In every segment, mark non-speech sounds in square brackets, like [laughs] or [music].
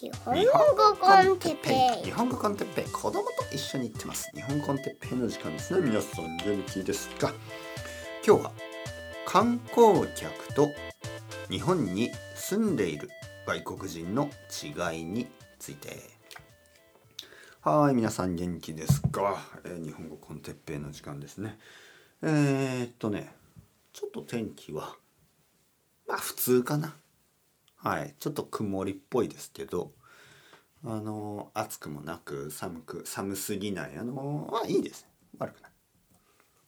日本語コンテッペイ。日本語コンテッペイ。子供と一緒に行ってます。日本コンテッペイの時間ですね。皆さん元気ですか？今日は観光客と日本に住んでいる外国人の違いについて。はい皆さん元気ですか、えー日本語コンテッペイの時間ですね。えー、っとねちょっと天気はまあ普通かな。はい。ちょっと曇りっぽいですけどあの暑くもなく寒く寒すぎない。あのあいいです。悪くない。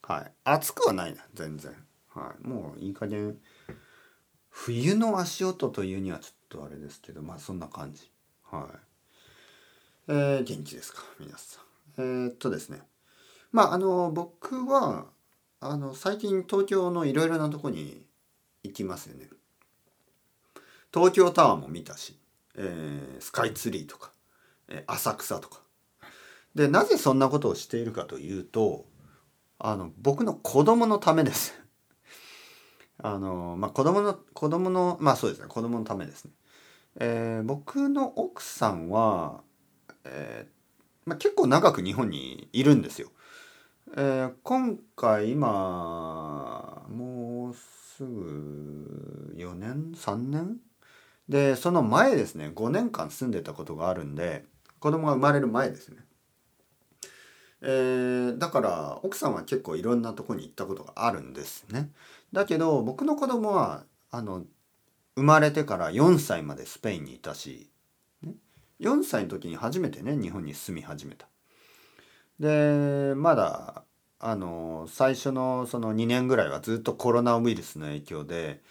はい。暑くはないな。全然。はい。もういい加減。冬の足音というにはちょっとあれですけどまあそんな感じ。はい。えー、元気ですか？皆さん。えー、っとですね。まああの僕はあの最近東京のいろいろなとこに行きますよね。東京タワーも見たし、えースカイツリーとか、えー浅草とか。でなぜそんなことをしているかというとあの僕の子供のためです。[laughs] あのまあ子供の子供のまあそうですね。子供のためですね、えー僕の奥さんは、えーまあ、結構長く日本にいるんですよ。えー今回今もうすぐ4年？3年？でその前ですね5年間住んでたことがあるんで子供が生まれる前ですね。えーだから奥さんは結構いろんなとこに行ったことがあるんですね。だけど僕の子供はあの生まれてから4歳までスペインにいたし、ね、4歳の時に初めてね日本に住み始めた。でまだあの最初のその2年ぐらいはずっとコロナウイルスの影響で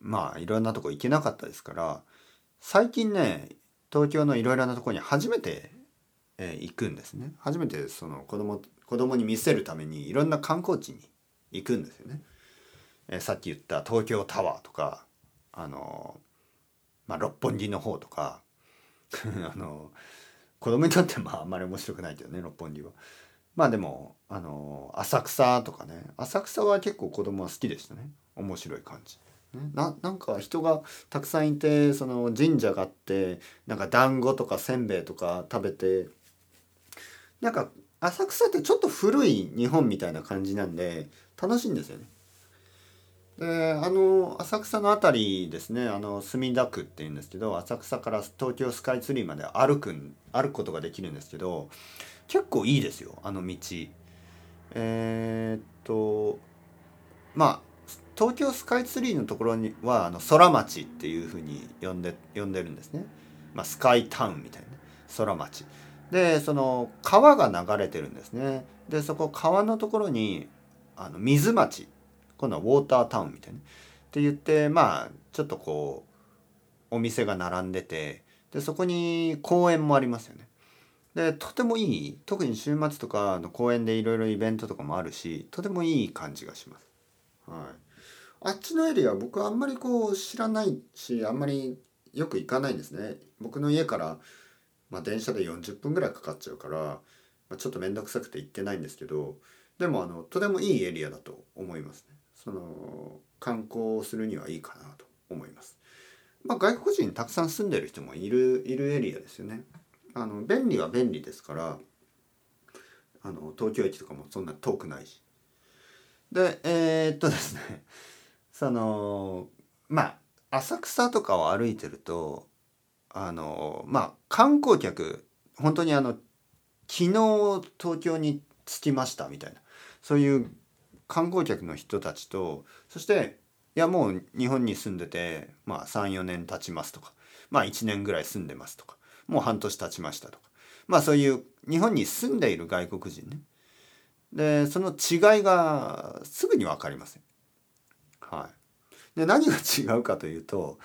まあいろんなとこ行けなかったですから最近ね東京のいろいろなとこに初めて、えー行くんですね初めてその子供子供に見せるためにいろんな観光地に行くんですよね、えーさっき言った東京タワーとかあのまあ六本木の方とか [laughs] あの子供にとってまああんまり面白くないけどね六本木は。まあでもあの浅草とかね浅草は結構子供は好きでしたね面白い感じ。ななんか人がたくさんいてその神社があってなんか団子とかせんべいとか食べてなんか浅草ってちょっと古い日本みたいな感じなんで楽しいんですよね。であの浅草の辺りですねあの墨田区っていうんですけど浅草から東京スカイツリーまで歩く歩くことができるんですけど結構いいですよあの道。えーっとまあ東京スカイツリーのところにはあの空町っていうふうに呼んで呼んでるんですね。まあ、スカイタウンみたいな空町。でその川が流れてるんですね。でそこ川のところにあの水町今度はウォータータウンみたいな。って言ってまあちょっとこうお店が並んでてでそこに公園もありますよね。でとてもいい特に週末とかの公園でいろいろイベントとかもあるしとてもいい感じがします。はい、あっちのエリア僕はあんまりこう知らないしあんまりよく行かないんですね。僕の家から、まあ、電車で40分ぐらいかかっちゃうから、まあ、ちょっと面倒くさくて行ってないんですけどでもあのとてもいいエリアだと思いますね。その観光するにはいいかなと思います。まあ、外国人たくさん住んでる人もいるいるエリアですよね。あの便利は便利ですからあの東京駅とかもそんな遠くないし。でえーっとですね [laughs] そのまあ浅草とかを歩いてるとあのまあ観光客本当にあの昨日東京に着きましたみたいなそういう観光客の人たちとそしていやもう日本に住んでて、まあ、34年経ちますとかまあ1年ぐらい住んでますとかもう半年経ちましたとかまあそういう日本に住んでいる外国人ねでその違いがすぐに分かりません。はい、で何が違うかというと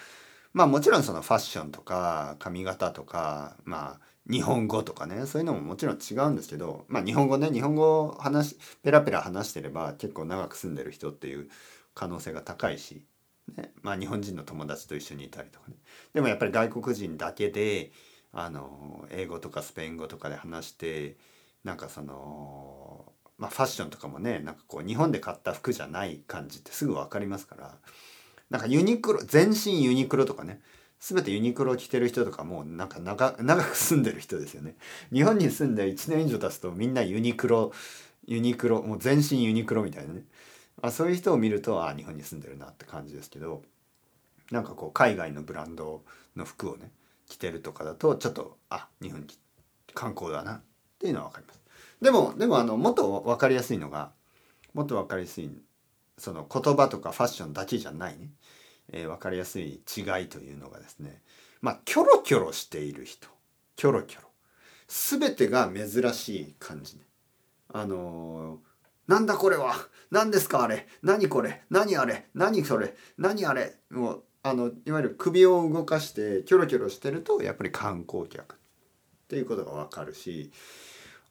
まあもちろんそのファッションとか髪型とかまあ日本語とかねそういうのももちろん違うんですけどまあ日本語ね日本語を話ペラペラ話してれば結構長く住んでる人っていう可能性が高いし、ね、まあ日本人の友達と一緒にいたりとかねでもやっぱり外国人だけであの英語とかスペイン語とかで話してなんかそのまあファッションとかもねなんかこう日本で買った服じゃない感じってすぐ分かりますからなんかユニクロ全身ユニクロとかね全てユニクロ着てる人とかもうなんか長長く住んでる人ですよね。日本に住んで1年以上経つとみんなユニクロユニクロもう全身ユニクロみたいなね。まあそういう人を見るとあ日本に住んでるなって感じですけどなんかこう海外のブランドの服をね着てるとかだとちょっとあ日本に観光だなっていうのは分かります。でもでもあのもっと分かりやすいのがもっと分かりやすいその言葉とかファッションだけじゃないね、えー、分かりやすい違いというのがですね。まあキョロキョロしている人。キョロキョロ。全てが珍しい感じね。あのー、なんだこれは？何ですかあれ？何これ？何あれ？何それ？何あれ？もうあのいわゆる首を動かしてキョロキョロしてるとやっぱり観光客。っていうことがわかるし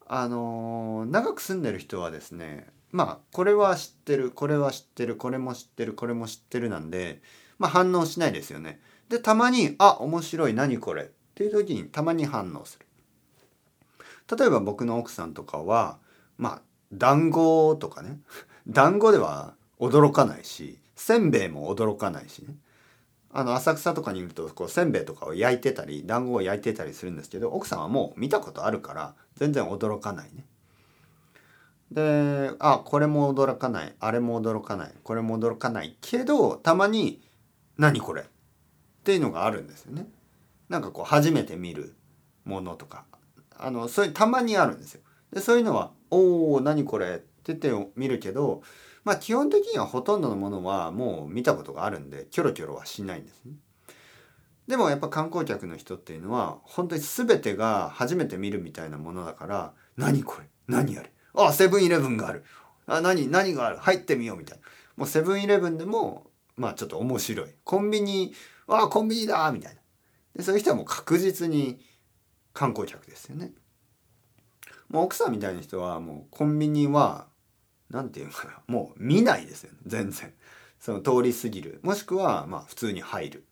あのー、長く住んでる人はですねまあこれは知ってるこれは知ってるこれも知ってるこれも知ってるなんでまあ反応しないですよね。でたまに「あ面白い何これ」っていう時にたまに反応する。例えば僕の奥さんとかはまあ団子とかね [laughs] 団子では驚かないしせんべいも驚かないしねあの浅草とかにいるとこうせんべいとかを焼いてたり団子を焼いてたりするんですけど奥さんはもう見たことあるから全然驚かないね。であこれも驚かないあれも驚かないこれも驚かないけどたまに「何これ?」っていうのがあるんですよね。なんかこう初めて見るものとかあのそういうたまにあるんですよ。でそういうのは「おお何これ?」ってて見るけどまあ基本的にはほとんどのものはもう見たことがあるんでキョロキョロはしないんですね。でもやっぱ観光客の人っていうのは本当に全てが初めて見るみたいなものだから何これ？何あれ？あセブンイレブンがある。あ何？何がある？入ってみようみたいな。もうセブンイレブンでもまあちょっと面白い。コンビニあコンビニだみたいな。でそういう人はもう確実に観光客ですよね。もう奥さんみたいな人はもうコンビニは何て言うのかな。もう見ないですよね。全然。その通り過ぎる。もしくはまあ普通に入る、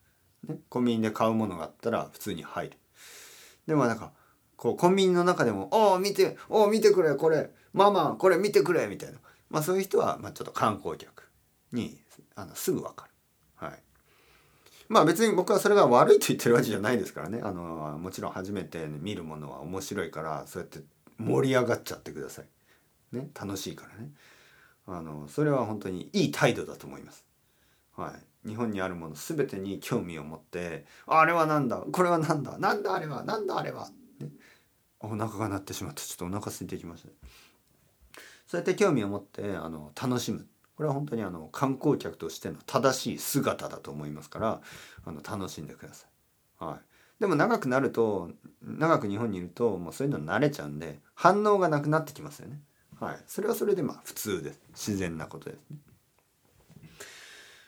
ね、コンビニで買うものがあったら普通に入る。でもなんかこうコンビニの中でも「おお見ておお見てくれこれ。ママこれ見てくれ」みたいな。まあそういう人はまあちょっと観光客にあのすぐ分かる。はい。まあ別に僕はそれが悪いと言ってるわけじゃないですからね。あのもちろん初めて見るものは面白いからそうやって盛り上がっちゃってください。ね楽しいからね。あのそれは本当にいい態度だと思います。はい、日本にあるもの全てに興味を持って「あれは何だこれは何だ何だあれは何だあれは」ね、お腹が鳴ってしまった。ちょっとお腹空いてきました、ね、そうやって興味を持ってあの楽しむ。これは本当にあの観光客としての正しい姿だと思いますからあの楽しんでください。はい、でも長くなると長く日本にいるともうそういうの慣れちゃうんで反応がなくなってきますよね。はい、それはそれでまあ普通です自然なことですね。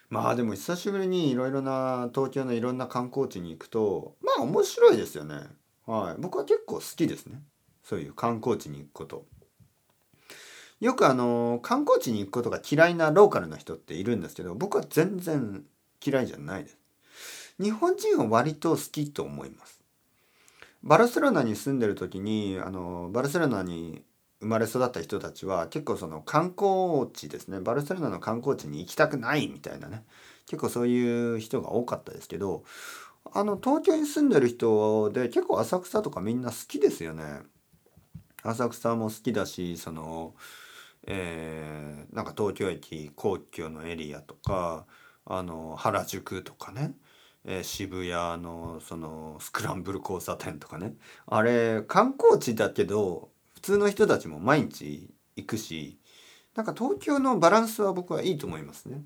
まあでも久しぶりにいろいろな東京のいろんな観光地に行くとまあ面白いですよね。はい、僕は結構好きですねそういう観光地に行くこと。よくあの観光地に行くことが嫌いなローカルな人っているんですけど僕は全然嫌いじゃないです。日本人は割と好きと思います。バルセロナに住んでる時にあのバルセロナに生まれ育った人たちは結構その観光地ですね。バルセロナの観光地に行きたくないみたいなね。結構そういう人が多かったですけどあの東京に住んでる人で結構浅草とかみんな好きですよね。浅草も好きだしそのえー、なんか東京駅皇居のエリアとかあの原宿とかね、えー、渋谷のそのスクランブル交差点とかね。あれ観光地だけど通の人たちも毎日行くしなんか東京のバランスは僕はいいと思いますね。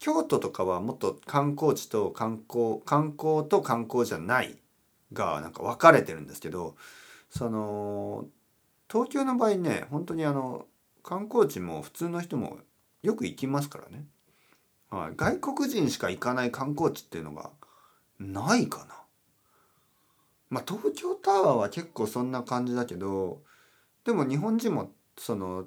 京都とかはもっと観光地と観光観光と観光じゃないがなんか分かれてるんですけどその東京の場合ね本当にあの観光地も普通の人もよく行きますからね、はい、外国人しか行かない観光地っていうのがないかな。まあ東京タワーは結構そんな感じだけどでも日本人もその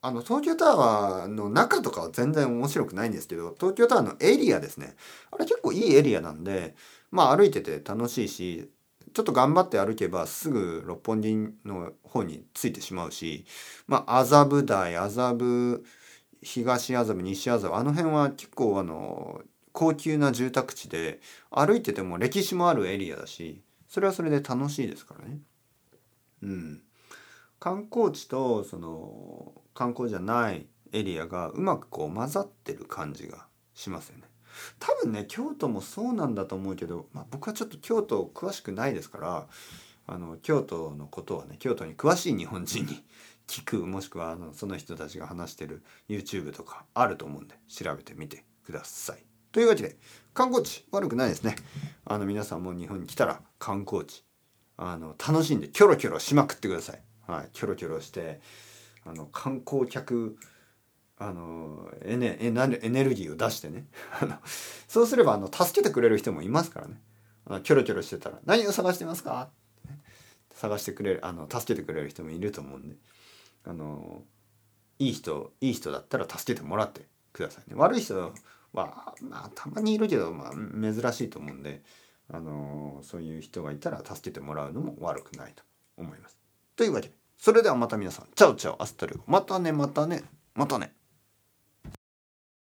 あの東京タワーの中とかは全然面白くないんですけど東京タワーのエリアですねあれ結構いいエリアなんでまあ歩いてて楽しいしちょっと頑張って歩けばすぐ六本木の方に着いてしまうしまあ麻布台麻布東麻布西麻布あの辺は結構あの高級な住宅地で歩いてても歴史もあるエリアだしそれはそれで楽しいですからね。うん、観光地とその観光じゃないエリアがうまくこう混ざってる感じがしますよね。多分ね京都もそうなんだと思うけど、まあ、僕はちょっと京都詳しくないですからあの京都のことはね京都に詳しい日本人に [laughs] 聞くもしくはあのその人たちが話してる YouTube とかあると思うんで調べてみてください。というわけで観光地悪くないですね。あの皆さんも日本に来たら観光地あの楽しんでキョロキョロしまくってください。はい、キョロキョロしてあの観光客あのエネエネルギーを出してね。[laughs] そうすればあの助けてくれる人もいますからね。あのキョロキョロしてたら「何を探してますか?」探してくれるあの助けてくれる人もいると思うんで。あのいい人いい人だったら助けてもらってくださいね。悪い人はまあたまにいるけど、まあ、珍しいと思うんであのそういう人がいたら助けてもらうのも悪くないと思います。というわけでそれではまた皆さん chao chao hasta luego またねまたねまたね。